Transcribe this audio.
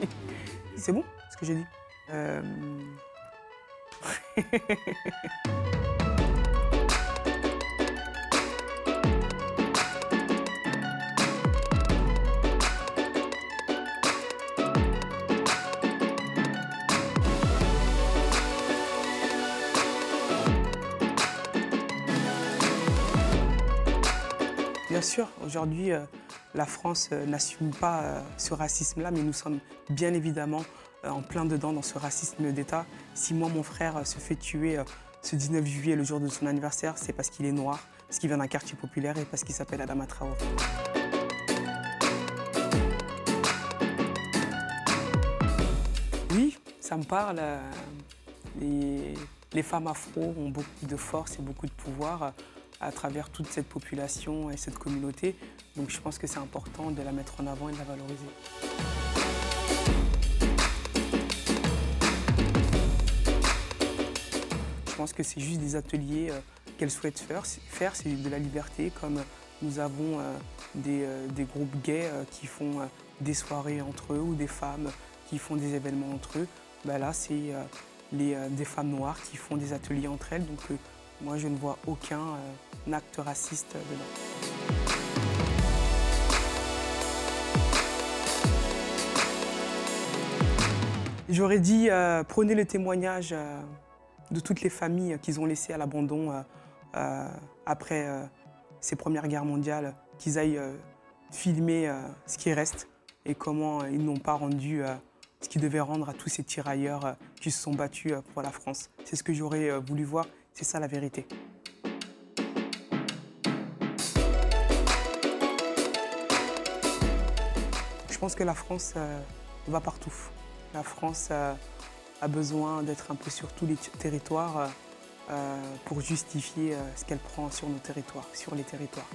C'est bon ce que j'ai dit. Euh, Bien sûr, aujourd'hui, euh, la France euh, n'assume pas euh, ce racisme-là, mais nous sommes bien évidemment euh, en plein dedans dans ce racisme d'État. Si moi, mon frère, se fait tuer ce 19 juillet, le jour de son anniversaire, c'est parce qu'il est noir, parce qu'il vient d'un quartier populaire et parce qu'il s'appelle Adama Traoré. Oui, ça me parle. Les, femmes afro ont beaucoup de force et beaucoup de pouvoir à travers toute cette population et cette communauté. Donc je pense que c'est important de la mettre en avant et de la valoriser. Je pense que c'est juste des ateliers euh, qu'elles souhaitent faire. C'est de la liberté, comme nous avons euh, des, euh, groupes gays euh, qui font euh, des soirées entre eux ou des femmes qui font des événements entre eux. Ben là, c'est euh, euh, des femmes noires qui font des ateliers entre elles. Donc euh, moi, je ne vois aucun euh, acte raciste dedans. J'aurais dit, euh, prenez le témoignage euh, de toutes les familles qu'ils ont laissées à l'abandon euh, euh, après euh, ces premières guerres mondiales, qu'ils aillent euh, filmer euh, ce qui reste et comment euh, ils n'ont pas rendu euh, ce qu'ils devaient rendre à tous ces tirailleurs euh, qui se sont battus euh, pour la France. C'est ce que j'aurais euh, voulu voir, c'est ça la vérité. Je pense que la France euh, va partout. La France euh, a besoin d'être un peu sur tous les territoires euh, pour justifier ce qu'elle prend sur nos territoires, sur les territoires.